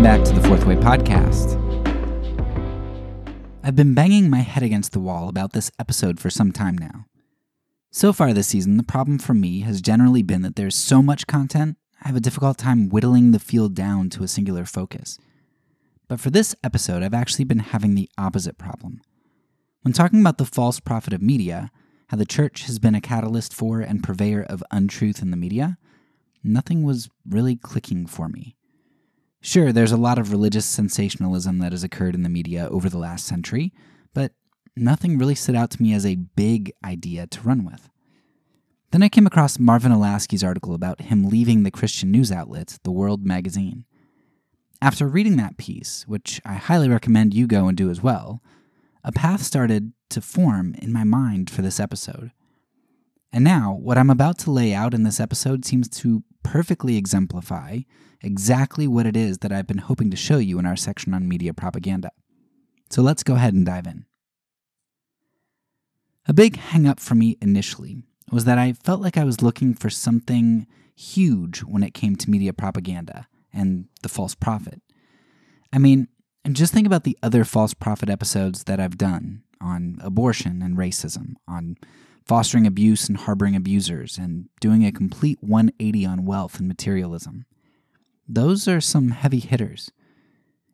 Welcome back to the Fourth Way Podcast. I've been banging my head against the wall about this episode for some time now. So far this season, the problem for me has generally been that there's so much content, I have a difficult time whittling the field down to a singular focus. But for this episode, I've actually been having the opposite problem. When talking about the false prophet of media, how the church has been a catalyst for and purveyor of untruth in the media, nothing was really clicking for me. Sure, there's a lot of religious sensationalism that has occurred in the media over the last century, but nothing really stood out to me as a big idea to run with. Then I came across Marvin Olasky's article about him leaving the Christian news outlet, The World magazine. After reading that piece, which I highly recommend you go and do as well, a path started to form in my mind for this episode. And now, what I'm about to lay out in this episode seems to perfectly exemplify exactly what it is that I've been hoping to show you in our section on media propaganda. So let's go ahead and dive in. A big hang up for me initially was that I felt like I was looking for something huge when it came to media propaganda and the false prophet. I mean, and just think about the other false prophet episodes that I've done on abortion and racism, on fostering abuse and harboring abusers, and doing a complete 180 on wealth and materialism. Those are some heavy hitters.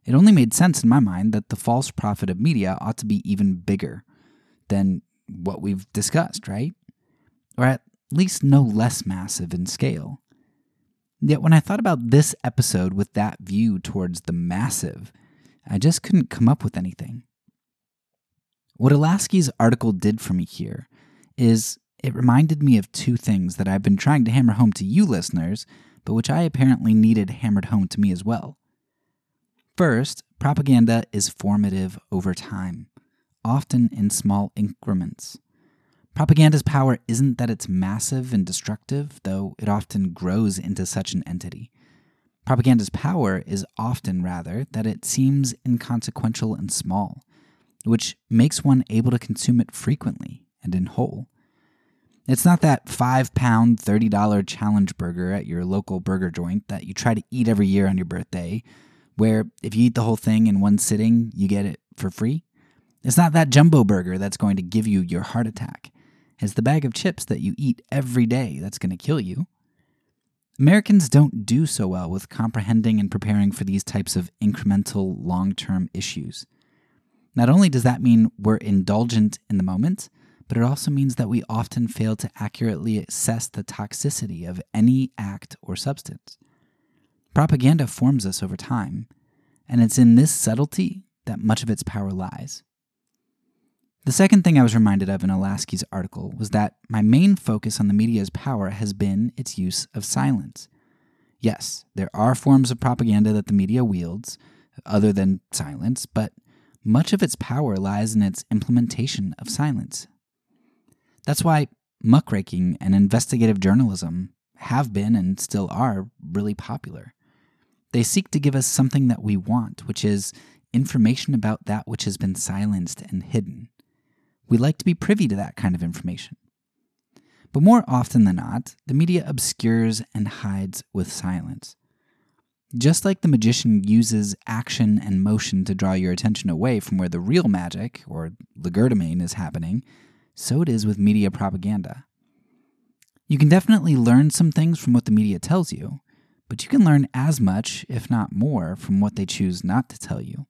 It only made sense in my mind that the false prophet of media ought to be even bigger than what we've discussed, right? Or at least no less massive in scale. Yet when I thought about this episode with that view towards the massive, I just couldn't come up with anything. What Olasky's article did for me here is it reminded me of two things that I've been trying to hammer home to you listeners, but which I apparently needed hammered home to me as well. First, propaganda is formative over time, often in small increments. Propaganda's power isn't that it's massive and destructive, though it often grows into such an entity. Propaganda's power is often, rather, that it seems inconsequential and small, which makes one able to consume it frequently and in whole. It's not that five pound, $30 challenge burger at your local burger joint that you try to eat every year on your birthday, where if you eat the whole thing in one sitting, you get it for free. It's not that jumbo burger that's going to give you your heart attack. It's the bag of chips that you eat every day that's going to kill you. Americans don't do so well with comprehending and preparing for these types of incremental long term issues. Not only does that mean we're indulgent in the moment, but it also means that we often fail to accurately assess the toxicity of any act or substance. Propaganda forms us over time, and it's in this subtlety that much of its power lies. The second thing I was reminded of in Olasky's article was that my main focus on the media's power has been its use of silence. Yes, there are forms of propaganda that the media wields, other than silence, but much of its power lies in its implementation of silence. That's why muckraking and investigative journalism have been and still are really popular. They seek to give us something that we want, which is information about that which has been silenced and hidden. We like to be privy to that kind of information. But more often than not, the media obscures and hides with silence. Just like the magician uses action and motion to draw your attention away from where the real magic, or legerdemain, is happening, so it is with media propaganda. You can definitely learn some things from what the media tells you, but you can learn as much, if not more, from what they choose not to tell you.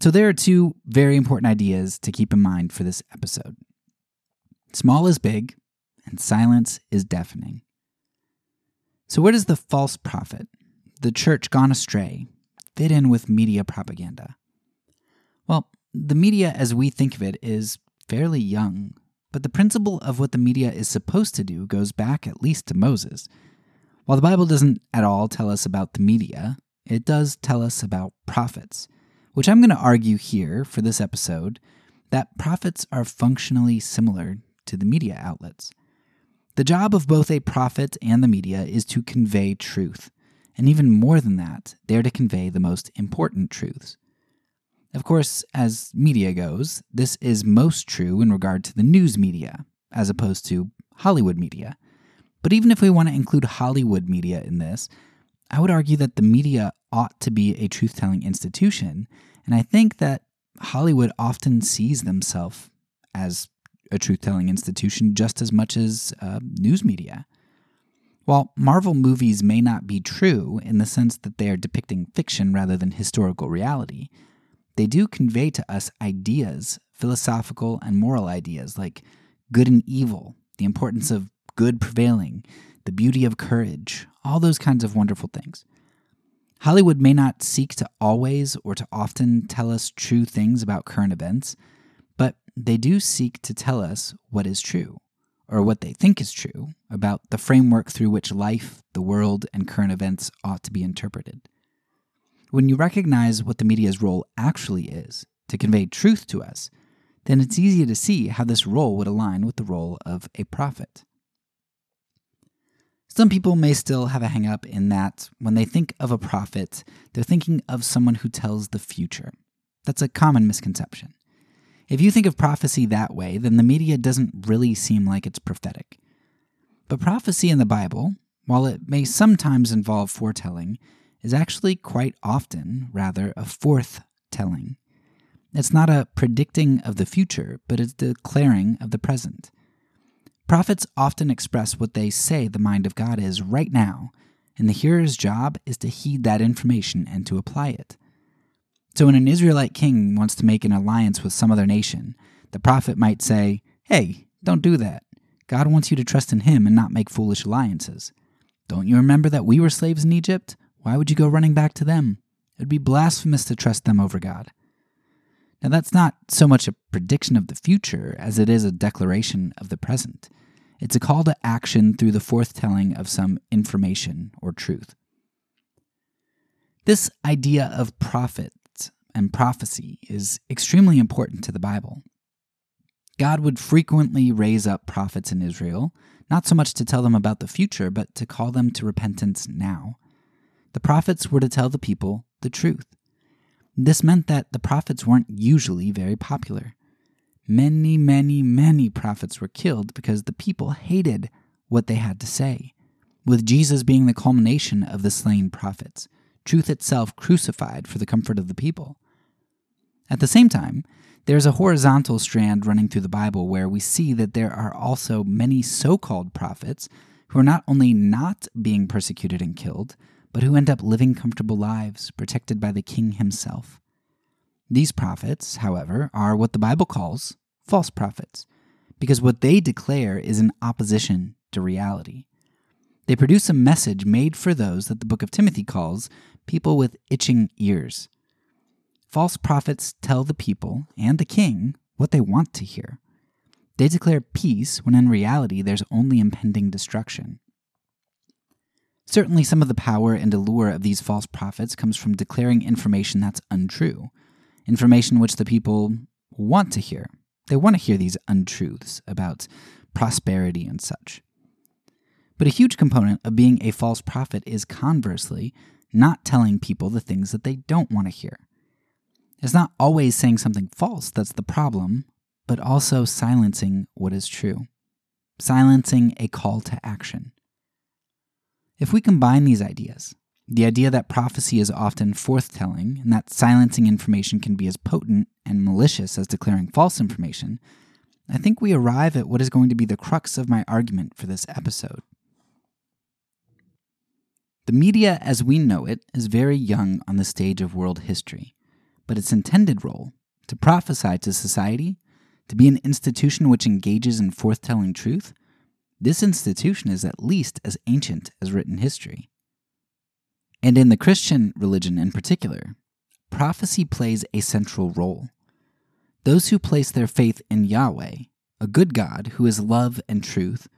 So, there are two very important ideas to keep in mind for this episode small is big, and silence is deafening. So, where does the false prophet, the church gone astray, fit in with media propaganda? Well, the media as we think of it is fairly young, but the principle of what the media is supposed to do goes back at least to Moses. While the Bible doesn't at all tell us about the media, it does tell us about prophets, which I'm going to argue here for this episode that prophets are functionally similar to the media outlets. The job of both a prophet and the media is to convey truth, and even more than that, they're to convey the most important truths. Of course, as media goes, this is most true in regard to the news media, as opposed to Hollywood media. But even if we want to include Hollywood media in this, I would argue that the media ought to be a truth telling institution, and I think that Hollywood often sees themselves as a truth telling institution just as much as uh, news media. While Marvel movies may not be true in the sense that they are depicting fiction rather than historical reality, they do convey to us ideas, philosophical and moral ideas like good and evil, the importance of good prevailing, the beauty of courage, all those kinds of wonderful things. Hollywood may not seek to always or to often tell us true things about current events, but they do seek to tell us what is true, or what they think is true, about the framework through which life, the world, and current events ought to be interpreted. When you recognize what the media's role actually is, to convey truth to us, then it's easy to see how this role would align with the role of a prophet. Some people may still have a hang up in that when they think of a prophet, they're thinking of someone who tells the future. That's a common misconception. If you think of prophecy that way, then the media doesn't really seem like it's prophetic. But prophecy in the Bible, while it may sometimes involve foretelling, is actually quite often, rather, a forth telling. It's not a predicting of the future, but a declaring of the present. Prophets often express what they say the mind of God is right now, and the hearer's job is to heed that information and to apply it. So when an Israelite king wants to make an alliance with some other nation, the prophet might say, Hey, don't do that. God wants you to trust in him and not make foolish alliances. Don't you remember that we were slaves in Egypt? Why would you go running back to them? It would be blasphemous to trust them over God. Now, that's not so much a prediction of the future as it is a declaration of the present. It's a call to action through the forthtelling of some information or truth. This idea of prophet and prophecy is extremely important to the Bible. God would frequently raise up prophets in Israel, not so much to tell them about the future, but to call them to repentance now. The prophets were to tell the people the truth. This meant that the prophets weren't usually very popular. Many, many, many prophets were killed because the people hated what they had to say, with Jesus being the culmination of the slain prophets, truth itself crucified for the comfort of the people. At the same time, there's a horizontal strand running through the Bible where we see that there are also many so called prophets who are not only not being persecuted and killed, but who end up living comfortable lives protected by the king himself. These prophets, however, are what the Bible calls false prophets, because what they declare is in opposition to reality. They produce a message made for those that the book of Timothy calls people with itching ears. False prophets tell the people and the king what they want to hear. They declare peace when in reality there's only impending destruction. Certainly, some of the power and allure of these false prophets comes from declaring information that's untrue information which the people want to hear. They want to hear these untruths about prosperity and such. But a huge component of being a false prophet is conversely not telling people the things that they don't want to hear. It's not always saying something false that's the problem, but also silencing what is true, silencing a call to action. If we combine these ideas, the idea that prophecy is often forthtelling and that silencing information can be as potent and malicious as declaring false information, I think we arrive at what is going to be the crux of my argument for this episode. The media as we know it is very young on the stage of world history, but its intended role, to prophesy to society, to be an institution which engages in forthtelling truth, this institution is at least as ancient as written history. And in the Christian religion in particular, prophecy plays a central role. Those who place their faith in Yahweh, a good God who is love and truth,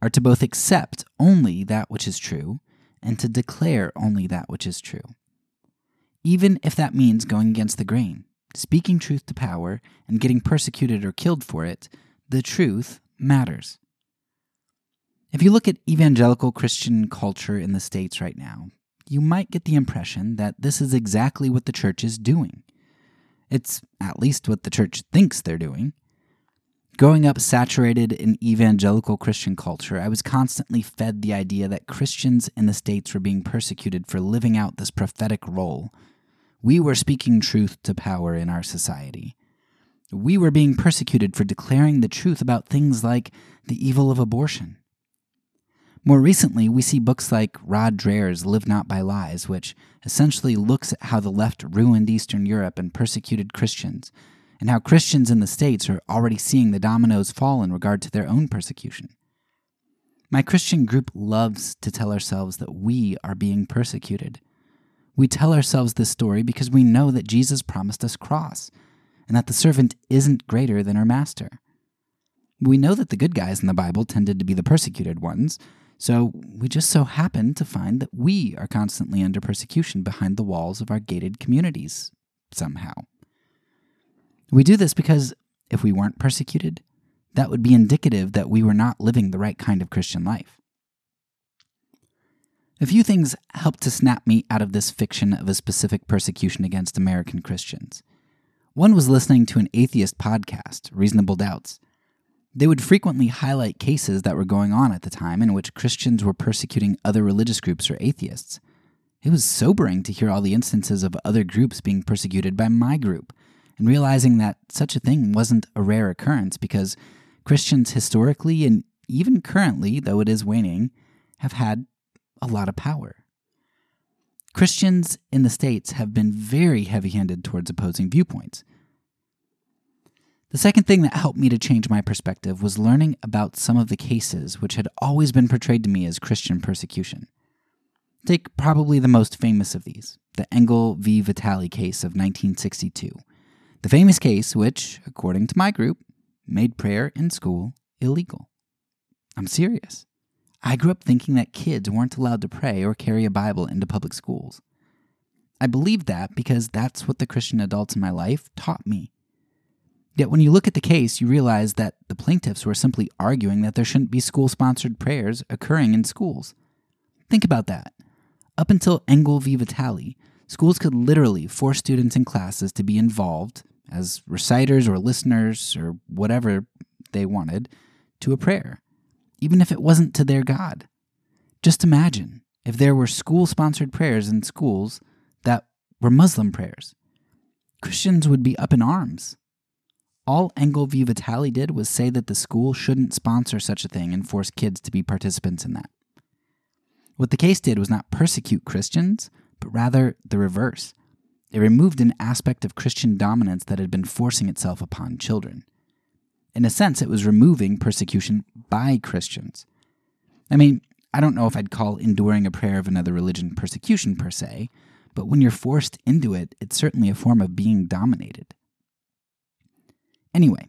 are to both accept only that which is true and to declare only that which is true. Even if that means going against the grain, speaking truth to power, and getting persecuted or killed for it, the truth matters. If you look at evangelical Christian culture in the States right now, you might get the impression that this is exactly what the church is doing. It's at least what the church thinks they're doing. Growing up saturated in evangelical Christian culture, I was constantly fed the idea that Christians in the States were being persecuted for living out this prophetic role. We were speaking truth to power in our society. We were being persecuted for declaring the truth about things like the evil of abortion. More recently, we see books like Rod Dreher's Live Not by Lies, which essentially looks at how the left ruined Eastern Europe and persecuted Christians and how Christians in the States are already seeing the dominoes fall in regard to their own persecution. My Christian group loves to tell ourselves that we are being persecuted. We tell ourselves this story because we know that Jesus promised us cross, and that the servant isn't greater than our master. We know that the good guys in the Bible tended to be the persecuted ones, so we just so happen to find that we are constantly under persecution behind the walls of our gated communities, somehow. We do this because if we weren't persecuted, that would be indicative that we were not living the right kind of Christian life. A few things helped to snap me out of this fiction of a specific persecution against American Christians. One was listening to an atheist podcast, Reasonable Doubts. They would frequently highlight cases that were going on at the time in which Christians were persecuting other religious groups or atheists. It was sobering to hear all the instances of other groups being persecuted by my group, and realizing that such a thing wasn't a rare occurrence because Christians historically and even currently, though it is waning, have had a lot of power. Christians in the States have been very heavy handed towards opposing viewpoints. The second thing that helped me to change my perspective was learning about some of the cases which had always been portrayed to me as Christian persecution. Take probably the most famous of these, the Engel v. Vitale case of 1962, the famous case, which, according to my group, made prayer in school illegal. I'm serious. I grew up thinking that kids weren't allowed to pray or carry a Bible into public schools. I believed that because that's what the Christian adults in my life taught me. Yet when you look at the case, you realize that the plaintiffs were simply arguing that there shouldn't be school sponsored prayers occurring in schools. Think about that. Up until Engel v. Vitale, schools could literally force students in classes to be involved as reciters or listeners or whatever they wanted to a prayer, even if it wasn't to their God. Just imagine if there were school sponsored prayers in schools that were Muslim prayers. Christians would be up in arms. All Engel v. Vitale did was say that the school shouldn't sponsor such a thing and force kids to be participants in that. What the case did was not persecute Christians, but rather the reverse. It removed an aspect of Christian dominance that had been forcing itself upon children. In a sense, it was removing persecution by Christians. I mean, I don't know if I'd call enduring a prayer of another religion persecution per se, but when you're forced into it, it's certainly a form of being dominated. Anyway,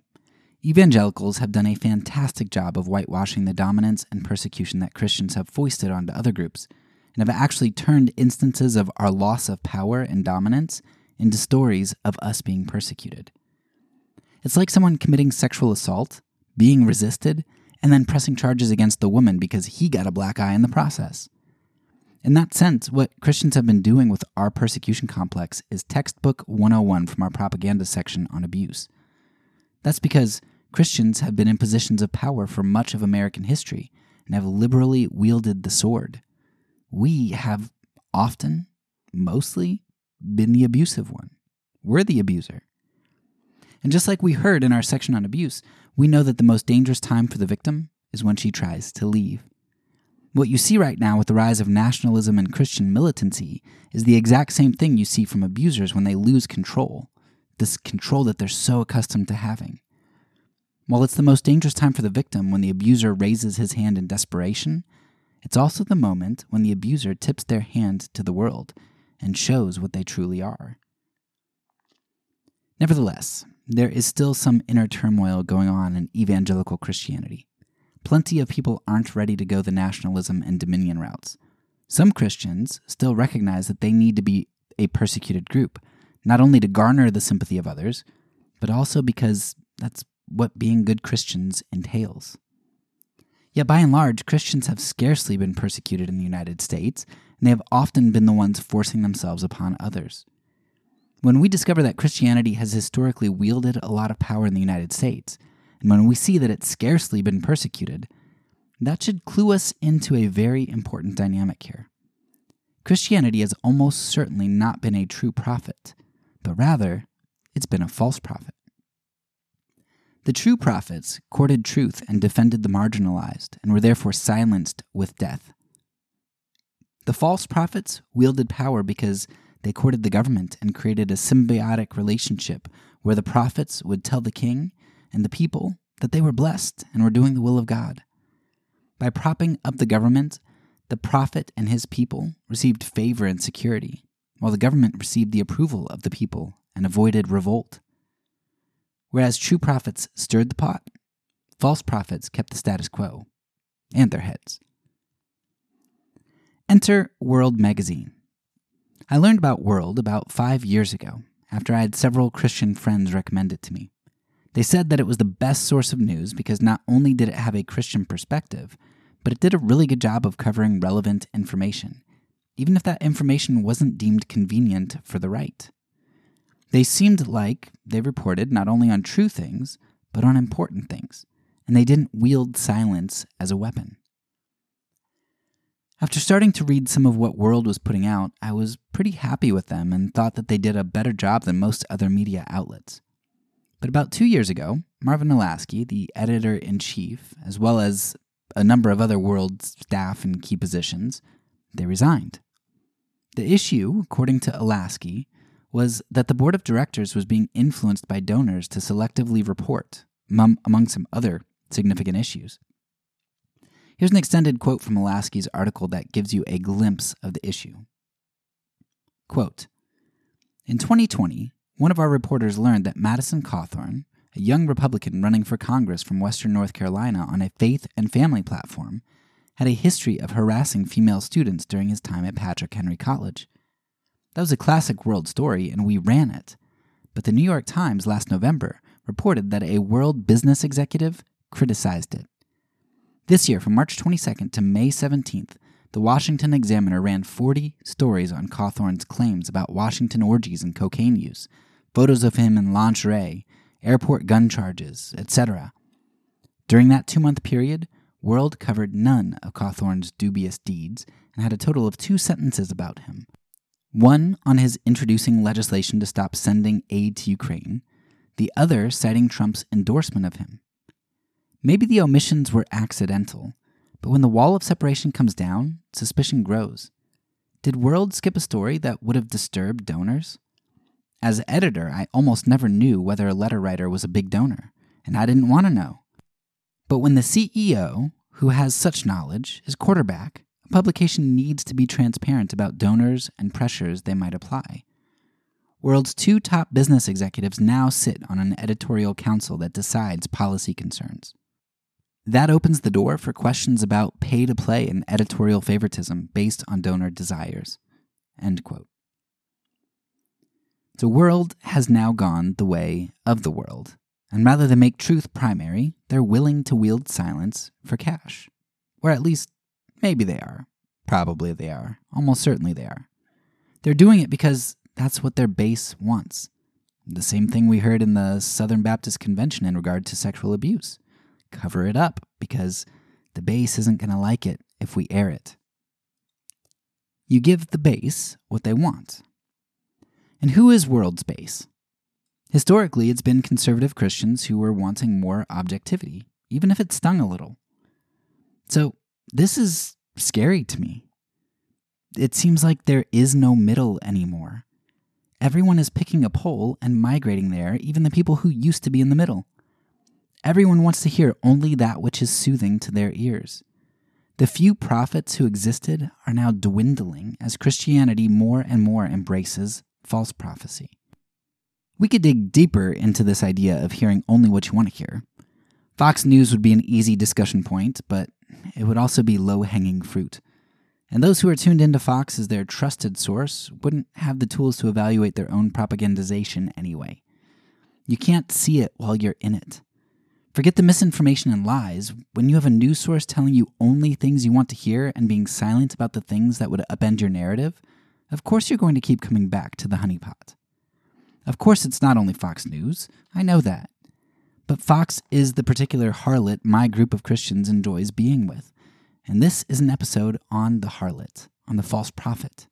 evangelicals have done a fantastic job of whitewashing the dominance and persecution that Christians have foisted onto other groups and have actually turned instances of our loss of power and dominance into stories of us being persecuted. It's like someone committing sexual assault, being resisted, and then pressing charges against the woman because he got a black eye in the process. In that sense, what Christians have been doing with our persecution complex is textbook 101 from our propaganda section on abuse. That's because Christians have been in positions of power for much of American history and have liberally wielded the sword we have often, mostly, been the abusive one. We're the abuser. And just like we heard in our section on abuse, we know that the most dangerous time for the victim is when she tries to leave. What you see right now with the rise of nationalism and Christian militancy is the exact same thing you see from abusers when they lose control, this control that they're so accustomed to having. While it's the most dangerous time for the victim when the abuser raises his hand in desperation, it's also the moment when the abuser tips their hand to the world and shows what they truly are. Nevertheless, there is still some inner turmoil going on in evangelical Christianity. Plenty of people aren't ready to go the nationalism and dominion routes. Some Christians still recognize that they need to be a persecuted group, not only to garner the sympathy of others, but also because that's what being good Christians entails. Yet by and large, Christians have scarcely been persecuted in the United States, and they have often been the ones forcing themselves upon others. When we discover that Christianity has historically wielded a lot of power in the United States, and when we see that it's scarcely been persecuted, that should clue us into a very important dynamic here. Christianity has almost certainly not been a true prophet, but rather, it's been a false prophet. The true prophets courted truth and defended the marginalized, and were therefore silenced with death. The false prophets wielded power because they courted the government and created a symbiotic relationship where the prophets would tell the king and the people that they were blessed and were doing the will of God. By propping up the government, the prophet and his people received favor and security, while the government received the approval of the people and avoided revolt. Whereas true prophets stirred the pot, false prophets kept the status quo and their heads. Enter World Magazine. I learned about World about five years ago after I had several Christian friends recommend it to me. They said that it was the best source of news because not only did it have a Christian perspective, but it did a really good job of covering relevant information, even if that information wasn't deemed convenient for the right. They seemed like they reported not only on true things, but on important things, and they didn't wield silence as a weapon. After starting to read some of what World was putting out, I was pretty happy with them and thought that they did a better job than most other media outlets. But about two years ago, Marvin Olasky, the editor in chief, as well as a number of other World staff in key positions, they resigned. The issue, according to Olasky, was that the board of directors was being influenced by donors to selectively report, among some other significant issues. Here's an extended quote from Olasky's article that gives you a glimpse of the issue. Quote In 2020, one of our reporters learned that Madison Cawthorn, a young Republican running for Congress from Western North Carolina on a faith and family platform, had a history of harassing female students during his time at Patrick Henry College. That was a classic world story, and we ran it. But the New York Times last November reported that a world business executive criticized it. This year, from March 22nd to May 17th, the Washington Examiner ran 40 stories on Cawthorn's claims about Washington orgies and cocaine use, photos of him in lingerie, airport gun charges, etc. During that two month period, World covered none of Cawthorn's dubious deeds and had a total of two sentences about him. One on his introducing legislation to stop sending aid to Ukraine, the other citing Trump's endorsement of him. Maybe the omissions were accidental, but when the wall of separation comes down, suspicion grows. Did World skip a story that would have disturbed donors? As editor, I almost never knew whether a letter writer was a big donor, and I didn't want to know. But when the CEO, who has such knowledge, is quarterback, a publication needs to be transparent about donors and pressures they might apply. World's two top business executives now sit on an editorial council that decides policy concerns. That opens the door for questions about pay to play and editorial favoritism based on donor desires. End quote. The world has now gone the way of the world, and rather than make truth primary, they're willing to wield silence for cash. Or at least, maybe they are. Probably they are. Almost certainly they are. They're doing it because that's what their base wants. The same thing we heard in the Southern Baptist Convention in regard to sexual abuse cover it up because the base isn't going to like it if we air it. You give the base what they want. And who is World's base? Historically, it's been conservative Christians who were wanting more objectivity, even if it stung a little. So, this is scary to me. It seems like there is no middle anymore. Everyone is picking a pole and migrating there, even the people who used to be in the middle. Everyone wants to hear only that which is soothing to their ears. The few prophets who existed are now dwindling as Christianity more and more embraces false prophecy. We could dig deeper into this idea of hearing only what you want to hear. Fox News would be an easy discussion point, but it would also be low hanging fruit. And those who are tuned into Fox as their trusted source wouldn't have the tools to evaluate their own propagandization anyway. You can't see it while you're in it. Forget the misinformation and lies. When you have a news source telling you only things you want to hear and being silent about the things that would upend your narrative, of course you're going to keep coming back to the honeypot. Of course, it's not only Fox News. I know that. But Fox is the particular harlot my group of Christians enjoys being with. And this is an episode on the harlot, on the false prophet.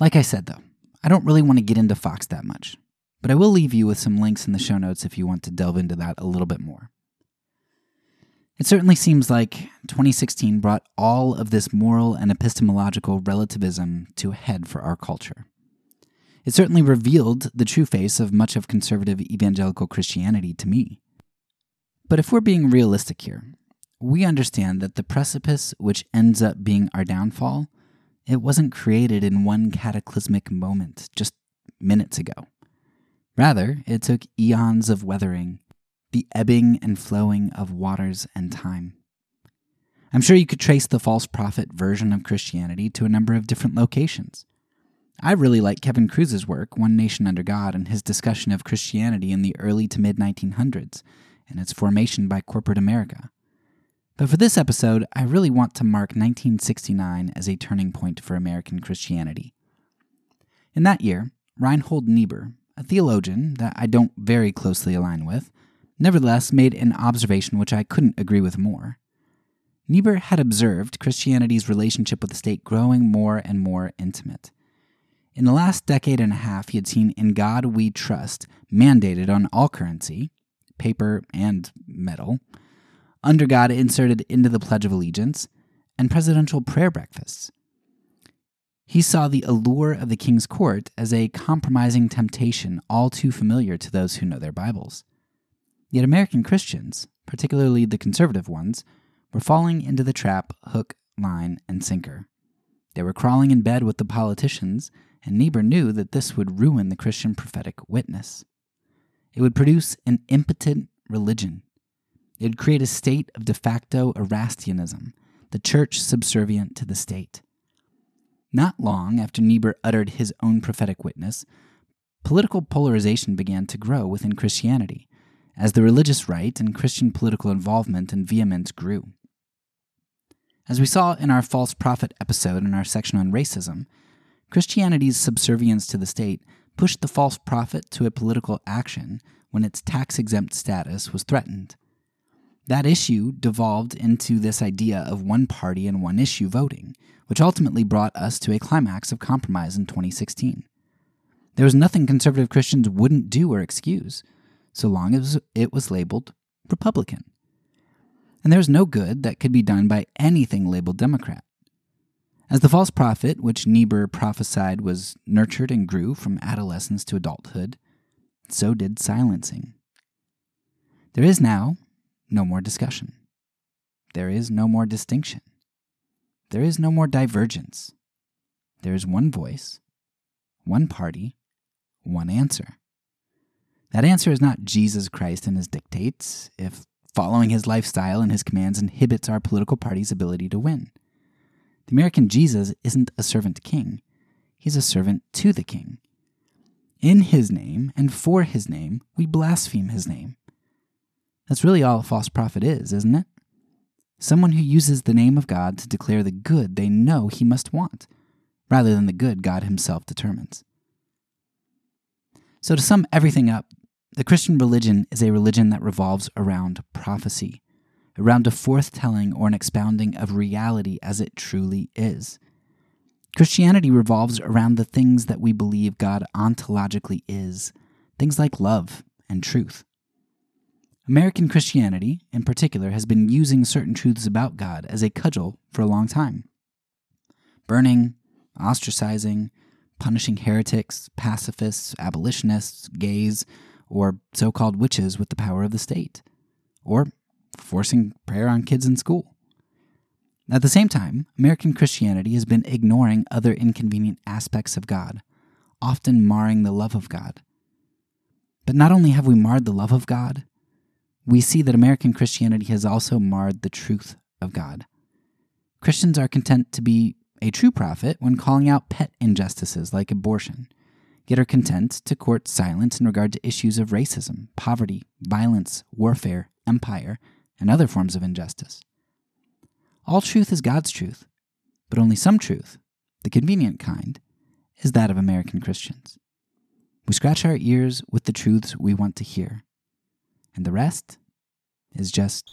Like I said, though, I don't really want to get into Fox that much, but I will leave you with some links in the show notes if you want to delve into that a little bit more. It certainly seems like 2016 brought all of this moral and epistemological relativism to a head for our culture. It certainly revealed the true face of much of conservative evangelical Christianity to me. But if we're being realistic here, we understand that the precipice which ends up being our downfall, it wasn't created in one cataclysmic moment just minutes ago. Rather, it took eons of weathering the ebbing and flowing of waters and time. I'm sure you could trace the false prophet version of Christianity to a number of different locations. I really like Kevin Kruse's work, One Nation Under God, and his discussion of Christianity in the early to mid 1900s and its formation by corporate America. But for this episode, I really want to mark 1969 as a turning point for American Christianity. In that year, Reinhold Niebuhr, a theologian that I don't very closely align with, nevertheless made an observation which I couldn't agree with more. Niebuhr had observed Christianity's relationship with the state growing more and more intimate. In the last decade and a half, he had seen In God We Trust mandated on all currency, paper and metal, under God inserted into the Pledge of Allegiance, and presidential prayer breakfasts. He saw the allure of the king's court as a compromising temptation all too familiar to those who know their Bibles. Yet American Christians, particularly the conservative ones, were falling into the trap hook, line, and sinker. They were crawling in bed with the politicians, and Niebuhr knew that this would ruin the Christian prophetic witness. It would produce an impotent religion. It would create a state of de facto Erastianism, the church subservient to the state. Not long after Niebuhr uttered his own prophetic witness, political polarization began to grow within Christianity as the religious right and Christian political involvement and vehemence grew. As we saw in our false prophet episode in our section on racism, Christianity's subservience to the state pushed the false prophet to a political action when its tax exempt status was threatened. That issue devolved into this idea of one party and one issue voting, which ultimately brought us to a climax of compromise in 2016. There was nothing conservative Christians wouldn't do or excuse so long as it was labeled Republican. And there was no good that could be done by anything labeled Democrat. As the false prophet, which Niebuhr prophesied was nurtured and grew from adolescence to adulthood, so did silencing. There is now no more discussion. There is no more distinction. There is no more divergence. There is one voice, one party, one answer. That answer is not Jesus Christ and his dictates, if following his lifestyle and his commands inhibits our political party's ability to win. The American Jesus isn't a servant king, he's a servant to the king. In his name and for his name, we blaspheme his name. That's really all a false prophet is, isn't it? Someone who uses the name of God to declare the good they know he must want, rather than the good God himself determines. So, to sum everything up, the Christian religion is a religion that revolves around prophecy, around a forthtelling or an expounding of reality as it truly is. Christianity revolves around the things that we believe God ontologically is, things like love and truth. American Christianity, in particular, has been using certain truths about God as a cudgel for a long time. Burning, ostracizing, punishing heretics, pacifists, abolitionists, gays, or so called witches with the power of the state, or forcing prayer on kids in school. At the same time, American Christianity has been ignoring other inconvenient aspects of God, often marring the love of God. But not only have we marred the love of God, we see that American Christianity has also marred the truth of God. Christians are content to be a true prophet when calling out pet injustices like abortion, yet are content to court silence in regard to issues of racism, poverty, violence, warfare, empire, and other forms of injustice. All truth is God's truth, but only some truth, the convenient kind, is that of American Christians. We scratch our ears with the truths we want to hear. And the rest is just